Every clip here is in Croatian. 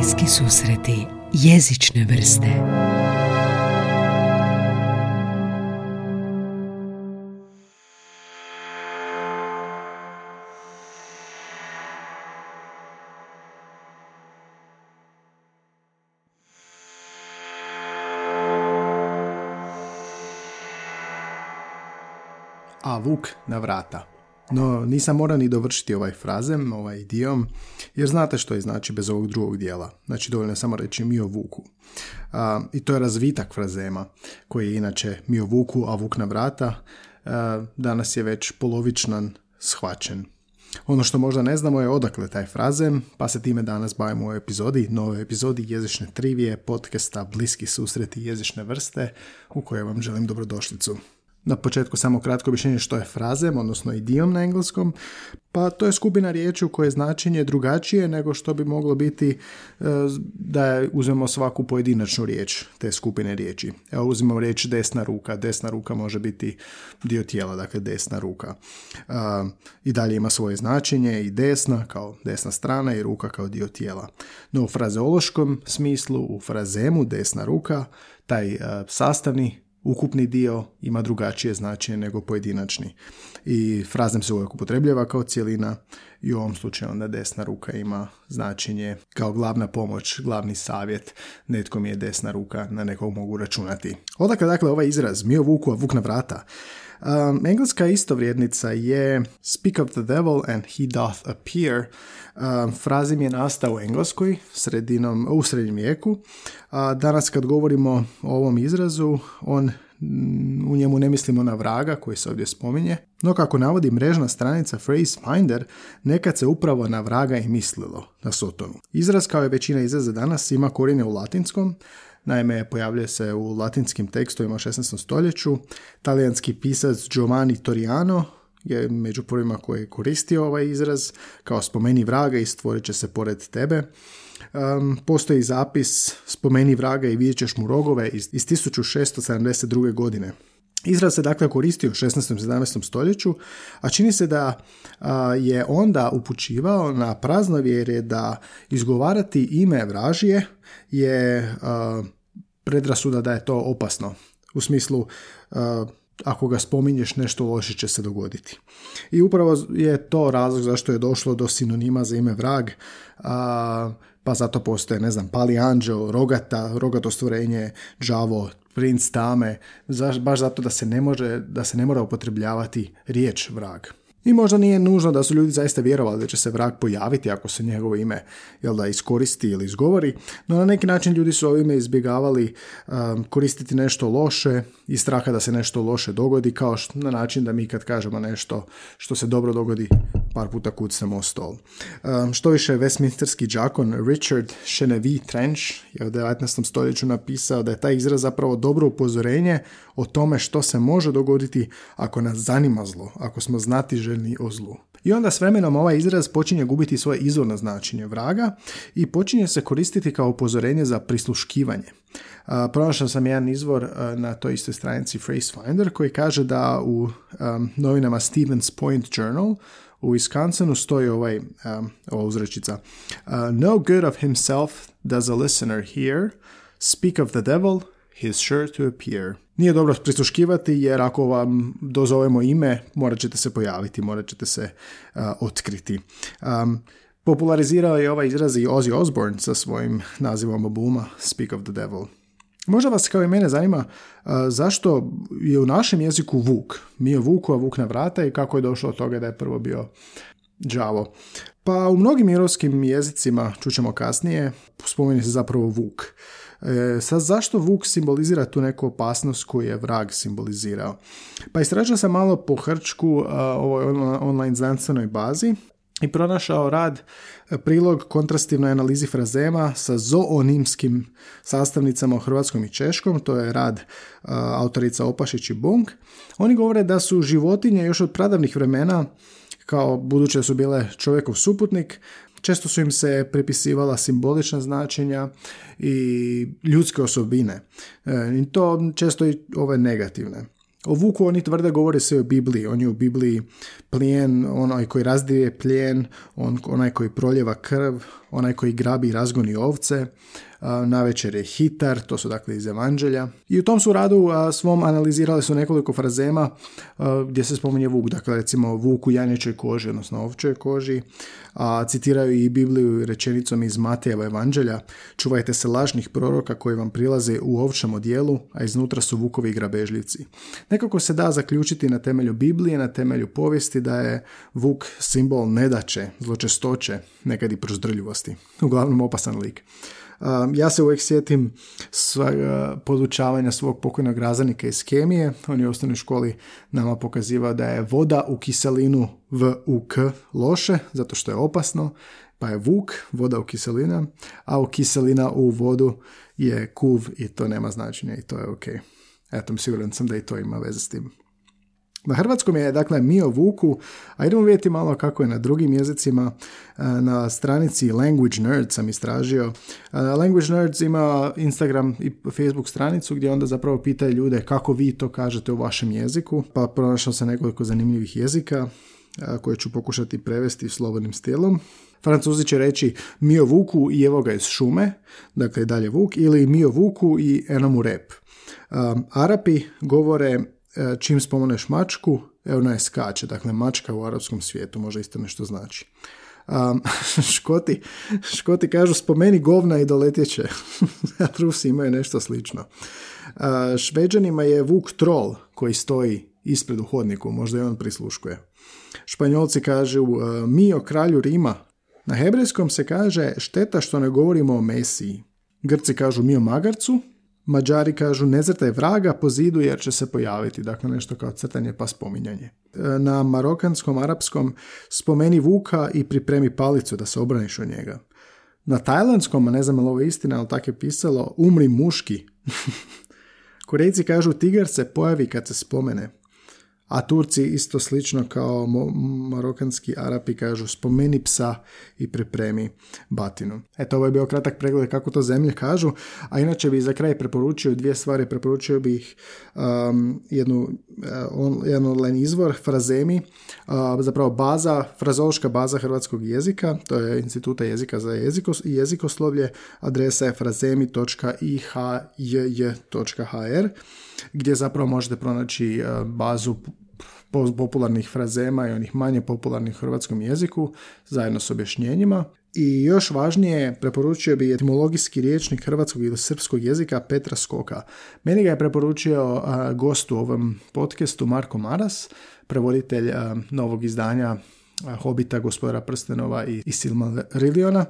Bliski susreti jezične vrste A vuk na vrata. No, nisam morao ni dovršiti ovaj frazem, ovaj dio, jer znate što je znači bez ovog drugog dijela. Znači, dovoljno je samo reći mi o vuku. I to je razvitak frazema, koji je inače o vuku, a vuk na vrata, danas je već polovičnan shvaćen. Ono što možda ne znamo je odakle taj frazem, pa se time danas bavimo u epizodi, nove epizodi jezične trivije, podcasta Bliski susreti jezične vrste, u kojoj vam želim dobrodošlicu. Na početku samo kratko objašnjenje što je frazem, odnosno idiom na engleskom. Pa to je skupina riječi u kojoj je značenje drugačije nego što bi moglo biti e, da uzmemo svaku pojedinačnu riječ te skupine riječi. Evo uzmemo riječ desna ruka. Desna ruka može biti dio tijela, dakle desna ruka. E, I dalje ima svoje značenje i desna kao desna strana i ruka kao dio tijela. No u frazeološkom smislu, u frazemu desna ruka, taj e, sastavni ukupni dio ima drugačije značenje nego pojedinačni. I frazem se uvijek upotrebljava kao cijelina i u ovom slučaju onda desna ruka ima značenje kao glavna pomoć, glavni savjet, netko mi je desna ruka, na nekog mogu računati. Odakle dakle ovaj izraz, mio vuku, a vuk na vrata? Um, engleska istovrijednica je Speak of the devil and he doth appear. Um, frazim je nastao u engleskoj sredinom, u srednjem vijeku. A danas kad govorimo o ovom izrazu, on u njemu ne mislimo na vraga koji se ovdje spominje, no kako navodi mrežna stranica Phrase Finder, nekad se upravo na vraga i mislilo, na sotonu. Izraz kao je većina izraza danas ima korijene u latinskom, Naime, pojavljuje se u latinskim tekstovima u 16. stoljeću. Talijanski pisac Giovanni Toriano je među prvima koji je koristio ovaj izraz kao spomeni vraga i stvorit će se pored tebe. Um, postoji zapis spomeni vraga i vidjet ćeš mu rogove iz, iz 1672. godine. Izraz se dakle koristio u 16. i 17. stoljeću, a čini se da je onda upućivao na praznovjerje da izgovarati ime vražije je predrasuda da je to opasno. U smislu, ako ga spominješ, nešto loše će se dogoditi. I upravo je to razlog zašto je došlo do sinonima za ime vrag, pa zato postoje, ne znam, pali anđeo, rogata, rogato stvorenje, džavo, princ tame, baš zato da se ne može, da se ne mora upotrebljavati riječ vrag. I možda nije nužno da su ljudi zaista vjerovali da će se vrag pojaviti ako se njegovo ime jel da iskoristi ili izgovori, no na neki način ljudi su ovime izbjegavali um, koristiti nešto loše i straha da se nešto loše dogodi, kao što, na način da mi kad kažemo nešto što se dobro dogodi, par puta kucamo o stol. Um, što više, Westminsterski džakon Richard Chenevy Trench je u 19. stoljeću napisao da je taj izraz zapravo dobro upozorenje o tome što se može dogoditi ako nas zanima zlo, ako smo znati željni o zlu. I onda s vremenom ovaj izraz počinje gubiti svoje izvorno značenje vraga i počinje se koristiti kao upozorenje za prisluškivanje. Pronašao sam jedan izvor na toj istoj stranici Phrase Finder koji kaže da u novinama Stevens Point Journal u Wisconsinu stoji ovaj, um, ova uzrečica. no good of himself does a listener hear. Speak of the devil, he is sure to appear. Nije dobro prisluškivati jer ako vam dozovemo ime, morat ćete se pojaviti, morat ćete se otkriti. Um, popularizirao je ovaj izraz i Ozzy Osbourne sa svojim nazivom albuma Speak of the Devil. Možda vas kao i mene zanima zašto je u našem jeziku vuk. Mi je vuku, a vuk na vrata i kako je došlo od toga da je prvo bio đavo. Pa u mnogim europskim jezicima, čućemo kasnije, spomeni se zapravo vuk. E, sad zašto vuk simbolizira tu neku opasnost koju je vrag simbolizirao? Pa istražio sam malo po hrčku ovoj online znanstvenoj bazi i pronašao rad e, prilog kontrastivnoj analizi frazema sa zoonimskim sastavnicama u hrvatskom i češkom, to je rad autorica Opašić i Bung. Oni govore da su životinje još od pradavnih vremena kao buduće su bile čovjekov suputnik, često su im se pripisivala simbolična značenja i ljudske osobine. E, I to često i ove negativne. O vuku oni tvrde govore se o Bibliji. On je u Bibliji plijen, onaj koji razdije plijen, on, onaj koji proljeva krv, onaj koji grabi i razgoni ovce, navečer je hitar, to su dakle iz evanđelja. I u tom su radu svom analizirali su nekoliko frazema gdje se spominje vuk, dakle recimo vuk u janječoj koži, odnosno ovčoj koži, a citiraju i Bibliju rečenicom iz Matejeva evanđelja, čuvajte se lažnih proroka koji vam prilaze u ovčem odijelu, a iznutra su vukovi grabežljivci. Nekako se da zaključiti na temelju Biblije, na temelju povijesti da je vuk simbol nedaće, zločestoće, nekad i prozdrljivosti. Uglavnom opasan lik. Ja se uvijek sjetim podučavanja svog pokojnog razanika iz kemije. On je u osnovnoj školi nama pokazivao da je voda u kiselinu V u K loše, zato što je opasno, pa je vuk, voda u kiselina, a u kiselina u vodu je kuv i to nema značenja i to je ok. Eto, siguran sam da i to ima veze s tim. Na hrvatskom je dakle Mio Vuku, a idemo vidjeti malo kako je na drugim jezicima. E, na stranici Language Nerds sam istražio. E, Language Nerds ima Instagram i Facebook stranicu gdje onda zapravo pitaju ljude kako vi to kažete u vašem jeziku. Pa pronašao sam nekoliko zanimljivih jezika e, koje ću pokušati prevesti slobodnim stilom. Francuzi će reći Mio Vuku i evo ga iz šume, dakle dalje Vuk, ili Mio Vuku i eno mu rep. Arapi govore čim spomeneš mačku, ona je skače, dakle mačka u arapskom svijetu, možda isto nešto znači. Um, škoti, škoti kažu spomeni govna i doletjeće, a Rusi imaju nešto slično. Uh, šveđanima je vuk trol koji stoji ispred u hodniku, možda i on prisluškuje. Španjolci kažu uh, mi o kralju Rima. Na hebrejskom se kaže šteta što ne govorimo o Mesiji. Grci kažu mi o magarcu, Mađari kažu ne zrtaj vraga po zidu jer će se pojaviti, dakle nešto kao crtanje pa spominjanje. E, na marokanskom, arapskom spomeni vuka i pripremi palicu da se obraniš od njega. Na tajlandskom, a ne znam je ovo istina, ali tako je pisalo, umri muški. Korejci kažu tigar se pojavi kad se spomene a Turci isto slično kao marokanski Arapi kažu spomeni psa i pripremi batinu. Eto, ovo je bio kratak pregled kako to zemlje kažu, a inače bih za kraj preporučio dvije stvari, preporučio bih um, jednu, uh, on, jedan online izvor, frazemi, uh, zapravo baza, frazološka baza hrvatskog jezika, to je instituta jezika za jezikos, jezikoslovlje, adresa je frazemi.ihjj.hr gdje zapravo možete pronaći uh, bazu popularnih frazema i onih manje popularnih u hrvatskom jeziku zajedno s objašnjenjima. I još važnije, preporučio bi etimologijski riječnik hrvatskog ili srpskog jezika Petra Skoka. Meni ga je preporučio gost u ovom podcastu Marko Maras, prevoditelj novog izdanja Hobita, Gospodara Prstenova i, i Silmariliona.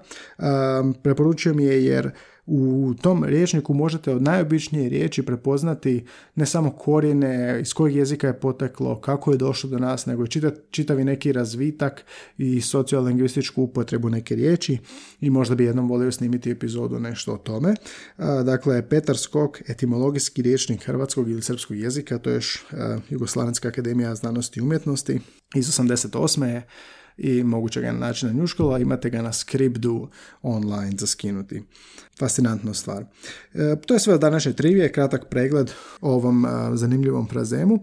preporučio mi je jer u tom riječniku možete od najobičnije riječi prepoznati ne samo korijene, iz kojeg jezika je poteklo, kako je došlo do nas, nego čitav, čitavi neki razvitak i sociolingvističku upotrebu neke riječi i možda bi jednom volio snimiti epizodu nešto o tome. Dakle, Petar Skok, etimologijski riječnik hrvatskog ili srpskog jezika, to je još Jugoslavenska akademija znanosti i umjetnosti iz 88. je i moguće ga naći na njuškola, imate ga na Skripdu online za skinuti. Fascinantna stvar. E, to je sve od današnje trivije, kratak pregled ovom zanimljivom frazemu.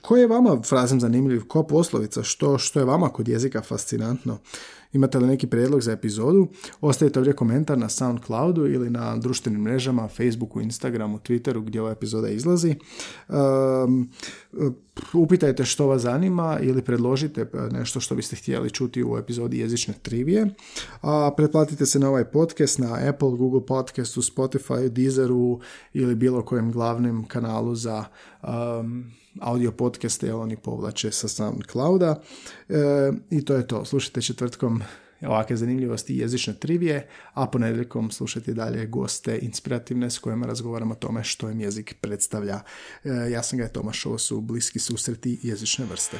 Koji je vama frazem zanimljiv? Ko poslovica? Što, što je vama kod jezika fascinantno? Imate li neki prijedlog za epizodu? Ostavite ovdje komentar na Soundcloudu ili na društvenim mrežama, Facebooku, Instagramu, Twitteru gdje ova epizoda izlazi. Um, upitajte što vas zanima ili predložite nešto što biste htjeli čuti u epizodi jezične trivije. A pretplatite se na ovaj podcast na Apple, Google Podcastu, Spotify, Deezeru ili bilo kojem glavnim kanalu za um, audio podcaste, oni povlače sa SoundClouda. E, I to je to. Slušajte četvrtkom ovakve zanimljivosti i jezične trivije, a ponedjeljkom slušati dalje goste inspirativne s kojima razgovaramo o tome što im jezik predstavlja. E, ja sam ga je Tomaš, ovo su bliski susreti jezične vrste.